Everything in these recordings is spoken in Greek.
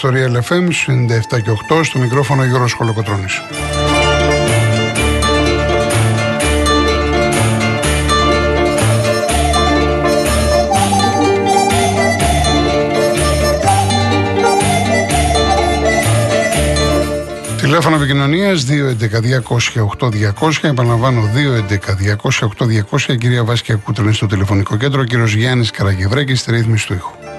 συντονισμένη ιστορία LFM 97 και 8 στο μικρόφωνο Γιώργος Χολοκοτρώνης. Τηλέφωνο επικοινωνίας 211-200-8200. Επαναλαμβάνω 211-200-8200. Κυρία Βάσκια Κούτρινη στο τηλεφωνικό κέντρο. Κύριος Γιάννης Καραγευρέκη στη ρύθμιση του ήχου.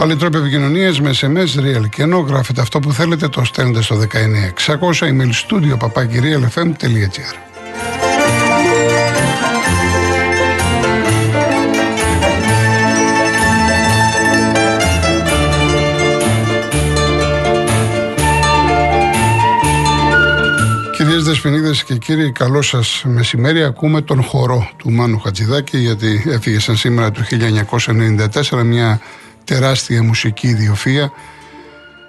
Άλλοι τρόποι επικοινωνία με SMS, real και ενώ γράφετε αυτό που θέλετε, το στέλνετε στο 19600 email studio papakirialfm.gr. Κυρίες Δεσποινίδες και κύριοι, καλό σας μεσημέρι. Ακούμε τον χορό του Μάνου Χατζηδάκη, γιατί έφυγε σαν σήμερα του 1994 μια τεράστια μουσική ιδιοφία.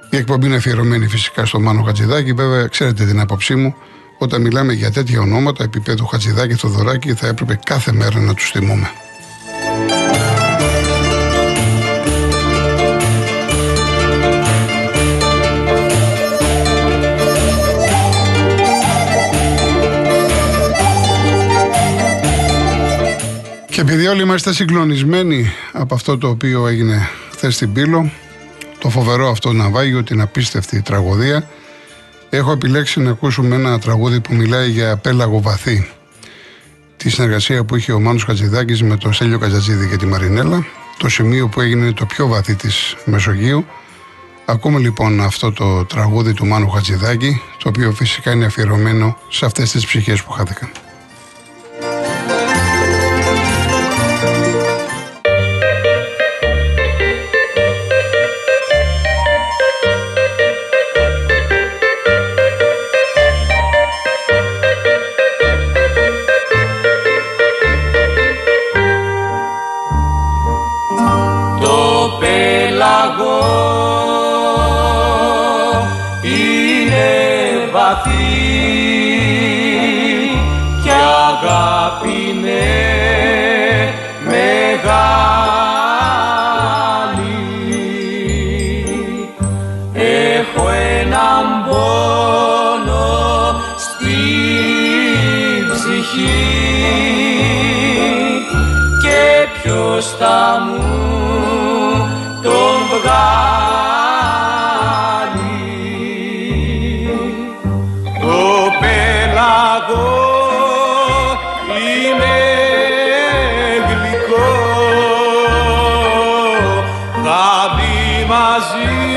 Η εκπομπή είναι αφιερωμένη φυσικά στο Μάνο Χατζηδάκη. Βέβαια, ξέρετε την άποψή μου, όταν μιλάμε για τέτοια ονόματα επίπεδου Χατζηδάκη, Θοδωράκη, θα έπρεπε κάθε μέρα να τους θυμούμε. Και επειδή όλοι είμαστε συγκλονισμένοι από αυτό το οποίο έγινε χθες στην Πύλο, το φοβερό αυτό ναυάγιο, την απίστευτη τραγωδία, έχω επιλέξει να ακούσουμε ένα τραγούδι που μιλάει για πέλαγο βαθύ. Τη συνεργασία που είχε ο Μάνος Χατζηδάκης με τον Στέλιο Κατζατζίδη και τη Μαρινέλα, το σημείο που έγινε το πιο βαθύ της Μεσογείου. Ακούμε λοιπόν αυτό το τραγούδι του Μάνου Χατζηδάκη, το οποίο φυσικά είναι αφιερωμένο σε αυτές τις ψυχές που χάθηκαν. vazio.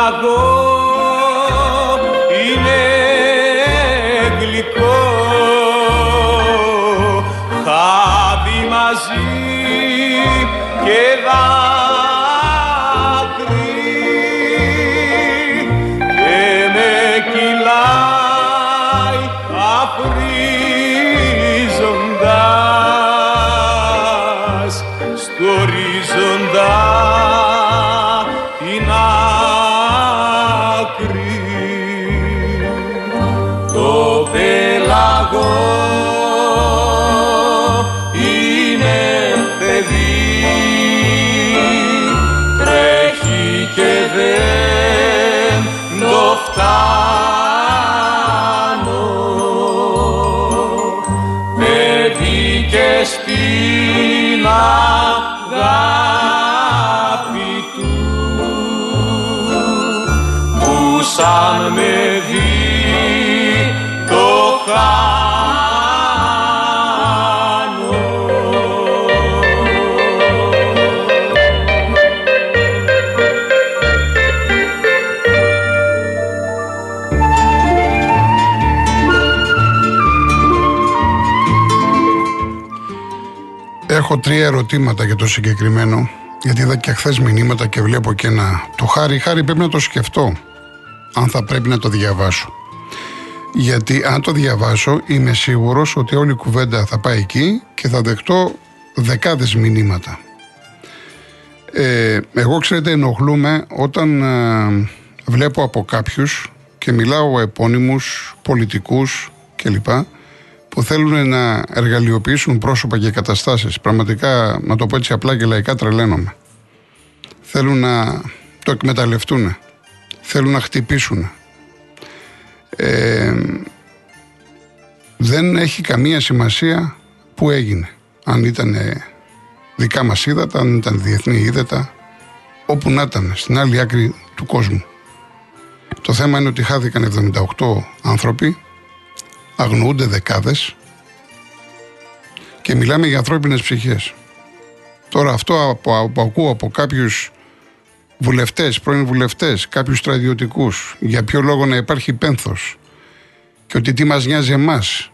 Ορίζοντα την άκρη. εγώ είναι παιδί. Τρέχει και δεν το φτάνω. Παιδί και στην αγάπη του που σαν με Έχω τρία ερωτήματα για το συγκεκριμένο γιατί είδα και χθες μηνύματα και βλέπω και ένα. Το χάρη, χάρη πρέπει να το σκεφτώ. Αν θα πρέπει να το διαβάσω. Γιατί αν το διαβάσω, είμαι σίγουρος ότι όλη η κουβέντα θα πάει εκεί και θα δεχτώ δεκάδες μηνύματα. Ε, εγώ ξέρετε ενοχλούμε όταν ε, βλέπω από κάποιους και μιλάω επώνυμους, πολιτικούς κλπ που θέλουν να εργαλειοποιήσουν πρόσωπα και καταστάσεις. Πραγματικά, να το πω έτσι απλά και λαϊκά, τρελαίνομαι. Θέλουν να το εκμεταλλευτούν. Θέλουν να χτυπήσουν. Ε, δεν έχει καμία σημασία που έγινε. Αν ήταν δικά μας ύδατα, αν ήταν διεθνή ύδατα, όπου να ήταν, στην άλλη άκρη του κόσμου. Το θέμα είναι ότι χάθηκαν 78 άνθρωποι, αγνοούνται δεκάδες και μιλάμε για ανθρώπινες ψυχές. Τώρα αυτό που, ακούω από κάποιους βουλευτές, πρώην βουλευτές, κάποιους στρατιωτικούς, για ποιο λόγο να υπάρχει πένθος και ότι τι μας νοιάζει εμάς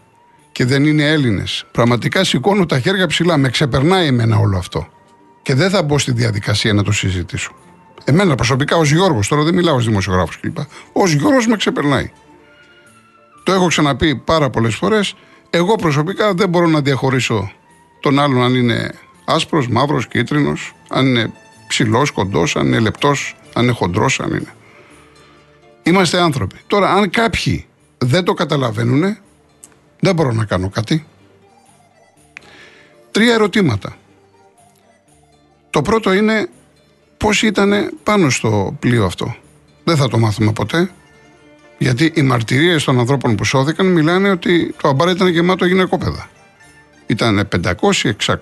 και δεν είναι Έλληνες. Πραγματικά σηκώνω τα χέρια ψηλά, με ξεπερνάει εμένα όλο αυτό. Και δεν θα μπω στη διαδικασία να το συζητήσω. Εμένα προσωπικά ως Γιώργος, τώρα δεν μιλάω ως δημοσιογράφος κλπ. Ω Γιώργος με ξεπερνάει. Το έχω ξαναπεί πάρα πολλές φορές. Εγώ προσωπικά δεν μπορώ να διαχωρίσω τον άλλον αν είναι άσπρος, μαύρος, κίτρινος, αν είναι ψηλός, κοντός, αν είναι λεπτός, αν είναι χοντρός, αν είναι. Είμαστε άνθρωποι. Τώρα, αν κάποιοι δεν το καταλαβαίνουν, δεν μπορώ να κάνω κάτι. Τρία ερωτήματα. Το πρώτο είναι πώς ήταν πάνω στο πλοίο αυτό. Δεν θα το μάθουμε ποτέ. Γιατί οι μαρτυρίες των ανθρώπων που σώθηκαν μιλάνε ότι το αμπάρ ήταν γεμάτο γυναικόπαιδα. Ήταν 500, 600,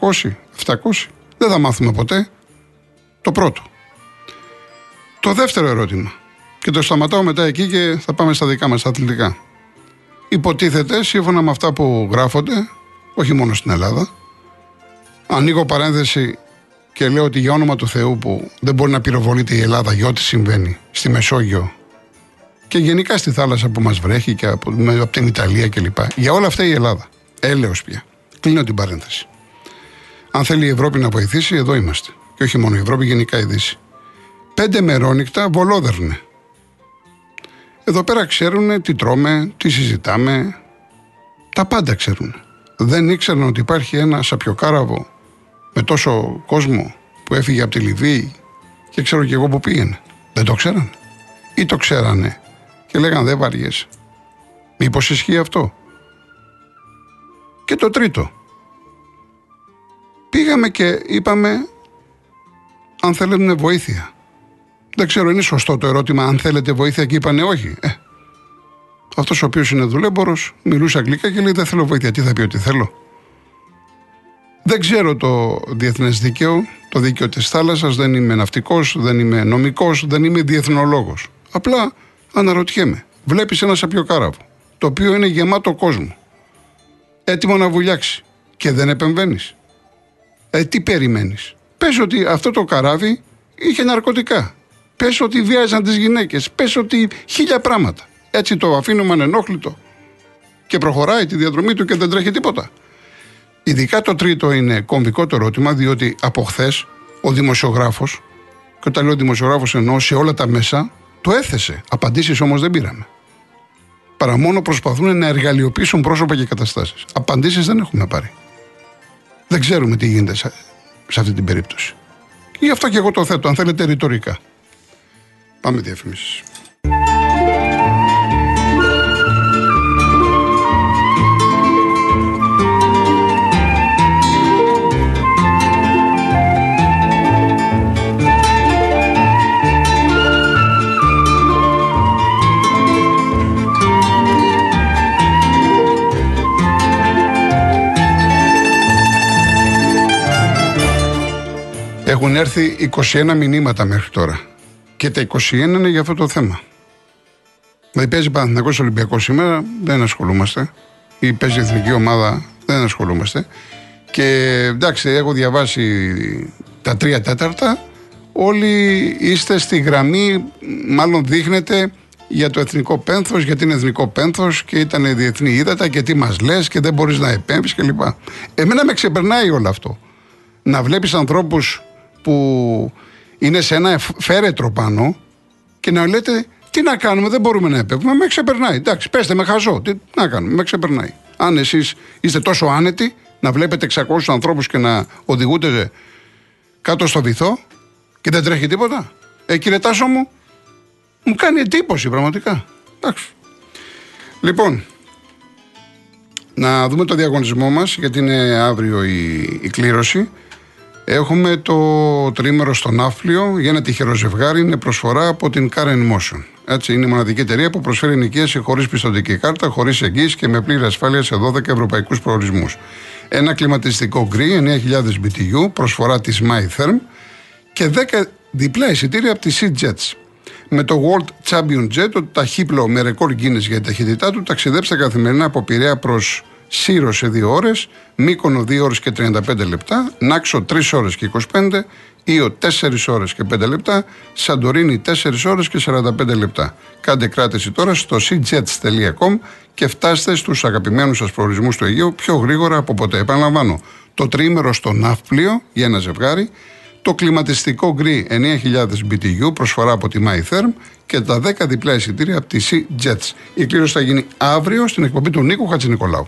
700. Δεν θα μάθουμε ποτέ. Το πρώτο. Το δεύτερο ερώτημα. Και το σταματάω μετά εκεί και θα πάμε στα δικά μας αθλητικά. Υποτίθεται, σύμφωνα με αυτά που γράφονται, όχι μόνο στην Ελλάδα, ανοίγω παρένθεση και λέω ότι για όνομα του Θεού που δεν μπορεί να πυροβολείται η Ελλάδα για ό,τι συμβαίνει στη Μεσόγειο και γενικά στη θάλασσα που μας βρέχει και από, από την Ιταλία κλπ. Για όλα αυτά η Ελλάδα. Έλεος πια. Κλείνω την παρένθεση. Αν θέλει η Ευρώπη να βοηθήσει, εδώ είμαστε. Και όχι μόνο η Ευρώπη, γενικά η Δύση. Πέντε μερόνυχτα βολόδερνε. Εδώ πέρα ξέρουν τι τρώμε, τι συζητάμε. Τα πάντα ξέρουν. Δεν ήξεραν ότι υπάρχει ένα σαπιοκάραβο με τόσο κόσμο που έφυγε από τη Λιβύη και ξέρω και εγώ που πήγαινε. Δεν το ξέραν. Ή το ξέρανε και λέγανε δεν βαριέσαι. Μήπως ισχύει αυτό; Και το τρίτο. Πήγαμε και είπαμε αν θέλετε βοήθεια. Δεν ξέρω, είναι σωστό το ερώτημα αν θέλετε βοήθεια και είπανε όχι. Ε, αυτός ο οποίος είναι δουλέμπορος μιλούσε αγγλικά και λέει δεν θέλω βοήθεια. Τι θα πει ότι θέλω. Δεν ξέρω το διεθνές δίκαιο, το δίκαιο της θάλασσας, δεν είμαι ναυτικός, δεν είμαι νομικός, δεν είμαι διεθνολόγος. Απλά αναρωτιέμαι. Βλέπεις ένα σαπιοκάραβο, το οποίο είναι γεμάτο κόσμο έτοιμο να βουλιάξει και δεν επεμβαίνεις. Ε, τι περιμένεις; Πες ότι αυτό το καράβι είχε ναρκωτικά. Πες ότι βίαζαν τις γυναίκες. Πες ότι χίλια πράγματα. Έτσι το αφήνουμε ανενόχλητο και προχωράει τη διαδρομή του και δεν τρέχει τίποτα. Ειδικά το τρίτο είναι κομβικό το ερώτημα, διότι από χθες ο δημοσιογράφος, και όταν λέω δημοσιογράφος εννοώ σε όλα τα μέσα, το έθεσε. Απαντήσεις όμως δεν πήραμε παρά μόνο προσπαθούν να εργαλειοποιήσουν πρόσωπα και καταστάσεις. Απαντήσεις δεν έχουμε πάρει. Δεν ξέρουμε τι γίνεται σε, σε αυτή την περίπτωση. Γι' αυτό και εγώ το θέτω, αν θέλετε, ρητορικά. Πάμε διαφημίσεις. Έχουν έρθει 21 μηνύματα μέχρι τώρα. Και τα 21 είναι για αυτό το θέμα. Δηλαδή παίζει Παναθυνακό Ολυμπιακός σήμερα, δεν ασχολούμαστε. Ή παίζει εθνική ομάδα, δεν ασχολούμαστε. Και εντάξει, έχω διαβάσει τα τρία τέταρτα. Όλοι είστε στη γραμμή, μάλλον δείχνετε για το εθνικό πένθος, γιατί είναι εθνικό πένθος και ήταν διεθνή ύδατα και τι μας λες και δεν μπορείς να επέμβεις κλπ. Εμένα με ξεπερνάει όλο αυτό. Να βλέπεις ανθρώπους που είναι σε ένα φέρετρο πάνω και να λέτε τι να κάνουμε, δεν μπορούμε να επέμβουμε. Με ξεπερνάει. Εντάξει, πέστε με χαζό. Τι να κάνουμε, με ξεπερνάει. Αν εσείς είστε τόσο άνετοι να βλέπετε 600 ανθρώπους και να οδηγούνται κάτω στο βυθό και δεν τρέχει τίποτα. Ε, κύριε Τάσο μου, μου κάνει εντύπωση πραγματικά. Εντάξει. Λοιπόν, να δούμε το διαγωνισμό μας γιατί είναι αύριο η, η κλήρωση. Έχουμε το τρίμερο στο Ναύπλιο για ένα τυχερό ζευγάρι. Είναι προσφορά από την Karen Motion. Έτσι, είναι η μοναδική εταιρεία που προσφέρει ενοικίαση χωρίς πιστοτική κάρτα, χωρίς εγγύηση και με πλήρη ασφάλεια σε 12 ευρωπαϊκούς προορισμούς. Ένα κλιματιστικό γκρι 9000 BTU, προσφορά της MyTherm και 10 διπλά εισιτήρια από τη Sea Jets. Με το World Champion Jet, το ταχύπλο με ρεκόρ Guinness για την ταχύτητά του, ταξιδέψτε καθημερινά από Πειραιά προς Σύρο σε 2 ώρες, Μύκονο 2 ώρες και 35 λεπτά, Νάξο 3 ώρες και 25, Ήο 4 ώρες και 5 λεπτά, Σαντορίνη 4 ώρες και 45 λεπτά. Κάντε κράτηση τώρα στο cjets.com και φτάστε στους αγαπημένους σας προορισμούς του Αιγαίου πιο γρήγορα από ποτέ. Επαναλαμβάνω, το τρίμερο στο ναύπλιο για ένα ζευγάρι, το κλιματιστικό γκρι 9000 BTU προσφορά από τη MyTherm και τα 10 διπλά εισιτήρια από τη Sea Jets. Η κλήρωση θα γίνει αύριο στην εκπομπή του Νίκου Χατζηνικολάου.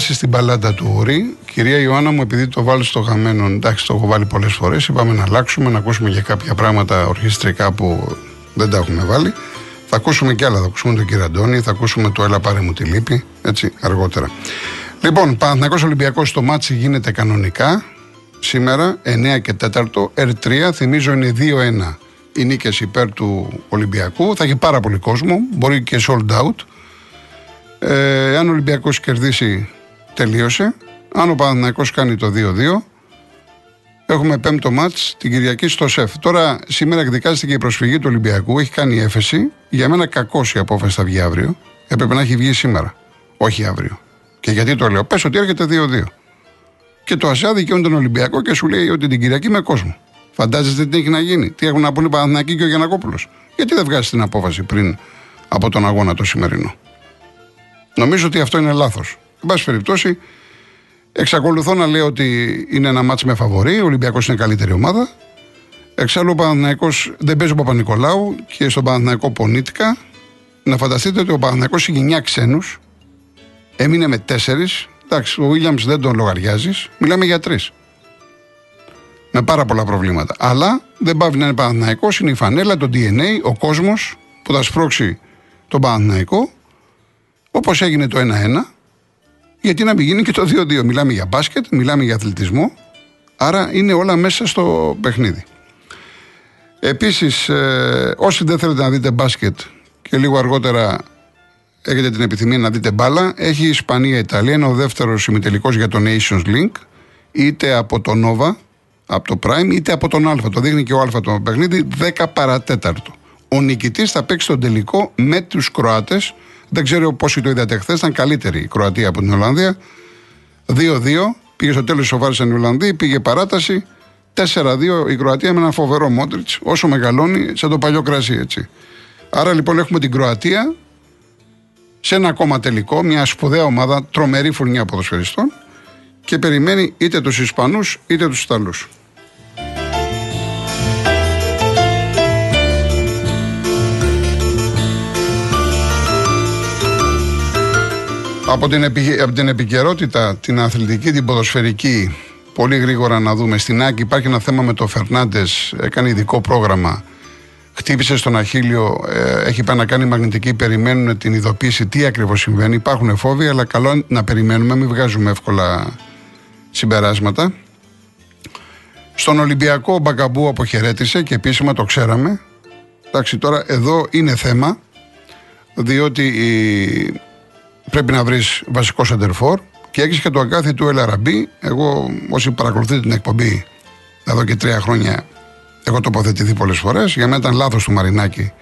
Έχουμε περάσει στην μπαλάντα του Ούρι. Κυρία Ιωάννα μου, επειδή το βάλεις στο χαμένο, εντάξει, το έχω βάλει πολλές φορές. Είπαμε να αλλάξουμε, να ακούσουμε και κάποια πράγματα ορχηστρικά που δεν τα έχουμε βάλει. Θα ακούσουμε κι άλλα. Θα ακούσουμε τον κύριο Αντώνη, θα ακούσουμε το Έλα πάρε μου τη λύπη. Έτσι, αργότερα. Λοιπόν, Παναθηναϊκός Ολυμπιακός το ματς γίνεται κανονικά. Σήμερα 9 και 4, ΕΡΤ3, θυμίζω είναι 2-1 οι νίκες υπέρ του Ολυμπιακού. Θα έχει πάρα πολύ κόσμο, μπορεί και sold out. Ε, αν ο Ολυμπιακός κερδίσει, τελείωσε. Αν ο Παναθηναϊκός κάνει το 2-2, έχουμε πέμπτο μάτς την Κυριακή στο ΣΕΦ. Τώρα, σήμερα εκδικάστηκε η προσφυγή του Ολυμπιακού, έχει κάνει έφεση. Για μένα κακό η απόφαση θα βγει αύριο. Έπρεπε να έχει βγει σήμερα, όχι αύριο. Και γιατί το λέω, πες ότι έρχεται 2-2. Και το ΑΣΕΑ δικαιώνει τον Ολυμπιακό και σου λέει ότι την Κυριακή με κόσμο. Φαντάζεστε τι έχει να γίνει, τι έχουν να πούνε οι Παναθηναϊκοί και ο Γιανακόπουλος; Γιατί δεν βγάζει την απόφαση πριν από τον αγώνα το σημερινό; Νομίζω ότι αυτό είναι λάθος. Εν πάση περιπτώσει, εξακολουθώ να λέω ότι είναι ένα μάτσο με φαβορή. Ο Ολυμπιακός είναι καλύτερη ομάδα. Εξάλλου ο Παναθυναϊκό δεν παίζει ο Παπα-Νικολάου και στον Παναθηναϊκό πονήτηκα. Να φανταστείτε ότι ο Παναθηναϊκός έχει 9 ξένους. Έμεινε με 4. Εντάξει, ο Βίλιαμ δεν τον λογαριάζεις. Μιλάμε για 3. Με πάρα πολλά προβλήματα. Αλλά δεν πάβει να είναι Παναθηναϊκός. Είναι η φανέλα, το DNA, ο κόσμος που θα σπρώξει τον Παναθηναϊκό Όπως έγινε το 1-1, γιατί να μην γίνει και το 2-2. Μιλάμε για μπάσκετ, μιλάμε για αθλητισμό, άρα είναι όλα μέσα στο παιχνίδι. Επίσης, ε, όσοι δεν θέλετε να δείτε μπάσκετ και λίγο αργότερα έχετε την επιθυμία να δείτε μπάλα, έχει η Ισπανία-Ιταλία, είναι ο δεύτερος ημιτελικός για το Nations Link, είτε από το Nova, από το Prime, είτε από τον Α. Το δείχνει και ο Α το παιχνίδι, 10 παρατέταρτο. Ο νικητής θα παίξει τον τελικό με τους Κροάτες δεν ξέρω πόσοι το είδατε χθες. Ήταν καλύτερη η Κροατία από την Ολλανδία. 2-2. Πήγε στο τέλος, σοβάρισαν οι Ολλανδοί, πήγε παράταση. 4-2 η Κροατία με ένα φοβερό Μόντριτς, όσο μεγαλώνει, σαν το παλιό κρασί έτσι. Άρα λοιπόν έχουμε την Κροατία σε ένα ακόμα τελικό, μια σπουδαία ομάδα, τρομερή φουρνιά ποδοσφαιριστών και περιμένει είτε τους Ισπανούς είτε τους Ιταλούς. Από την, επι, από την επικαιρότητα, την αθλητική, την ποδοσφαιρική, πολύ γρήγορα να δούμε. Στην Άκη υπάρχει ένα θέμα με το Φερνάντες, έκανε ειδικό πρόγραμμα. Χτύπησε στον Αχίλιο, ε, έχει πάει να κάνει μαγνητική, περιμένουν την ειδοποίηση τι ακριβώς συμβαίνει. Υπάρχουν φόβοι, αλλά καλό να περιμένουμε, μην βγάζουμε εύκολα συμπεράσματα. Στον Ολυμπιακό ο Μπακαμπού αποχαιρέτησε και επίσημα το ξέραμε. Εντάξει, τώρα εδώ είναι θέμα, διότι η πρέπει να βρεις βασικό σεντερφόρ και έχεις και το αγκάθι του Ελαραμπή. Εγώ, όσοι παρακολουθείτε την εκπομπή εδώ και τρία χρόνια, έχω τοποθετηθεί πολλές φορές. Για μένα ήταν λάθος του Μαρινάκη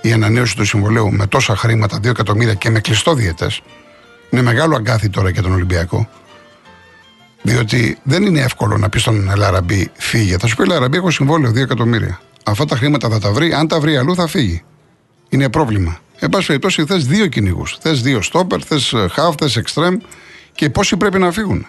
η ανανέωση του συμβολέου με τόσα χρήματα, 2 εκατομμύρια και με κλειστό διαιτές. Είναι μεγάλο αγκάθι τώρα για τον Ολυμπιακό. Διότι δεν είναι εύκολο να πεις στον Ελαραμπή φύγε. Θα σου πει Ελαραμπή, έχω συμβόλαιο 2 εκατομμύρια. Αυτά τα χρήματα θα τα βρει. Αν τα βρει αλλού θα φύγει. Είναι πρόβλημα. Εν πάση περιπτώσει, θες δύο κυνηγούς. Θες δύο στόπερ, θες χαφ, θες εξτρέμ και πόσοι πρέπει να φύγουν.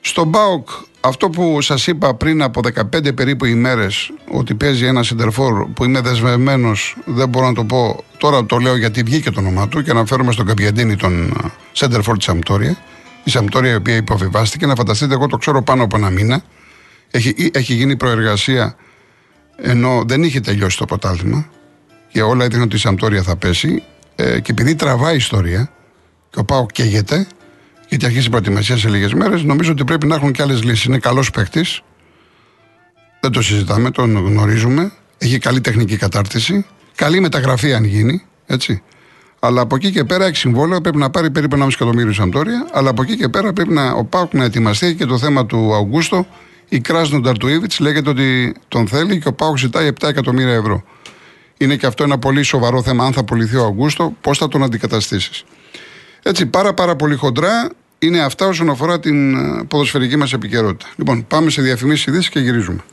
Στον Μπάουκ, αυτό που σας είπα πριν από 15 περίπου ημέρες, ότι παίζει ένα σεντερφόρ που είμαι δεσμευμένος, δεν μπορώ να το πω. Τώρα το λέω γιατί βγήκε το όνομά του και αναφέρομαι στον Καπιαντίνη, τον σεντερφόρ της Σαμπτόρια. Η Σαμπτόρια, η οποία υποβιβάστηκε, να φανταστείτε, εγώ το ξέρω πάνω από ένα μήνα. Έχει, έχει γίνει προεργασία ενώ δεν είχε τελειώσει το πρωτάθλημα και όλα έδειχναν ότι η Σαμπτόρια θα πέσει. Ε, και επειδή τραβάει η ιστορία και ο Πάο καίγεται, γιατί αρχίσει η προετοιμασία σε λίγες μέρες, νομίζω ότι πρέπει να έχουν και άλλες λύσεις. Είναι καλός παίκτης. Δεν το συζητάμε, τον γνωρίζουμε. Έχει καλή τεχνική κατάρτιση. Καλή μεταγραφή αν γίνει. Έτσι. Αλλά από εκεί και πέρα έχει συμβόλαιο, πρέπει να πάρει περίπου 1,5 εκατομμύριο η Σαμπτόρια. Αλλά από εκεί και πέρα πρέπει να, ο Πάουκ να ετοιμαστεί και το θέμα του Αουγκούστο. Η Κράσνο Νταρτουίβιτ λέγεται ότι τον θέλει και ο Πάουκ ζητάει 7 εκατομμύρια ευρώ. Είναι και αυτό ένα πολύ σοβαρό θέμα. Αν θα πουληθεί ο Αγκούστο, πώς θα τον αντικαταστήσεις. Έτσι, πάρα πάρα πολύ χοντρά είναι αυτά όσον αφορά την ε, ποδοσφαιρική μας επικαιρότητα. Λοιπόν, πάμε σε διαφημίσεις ειδήσεις και γυρίζουμε.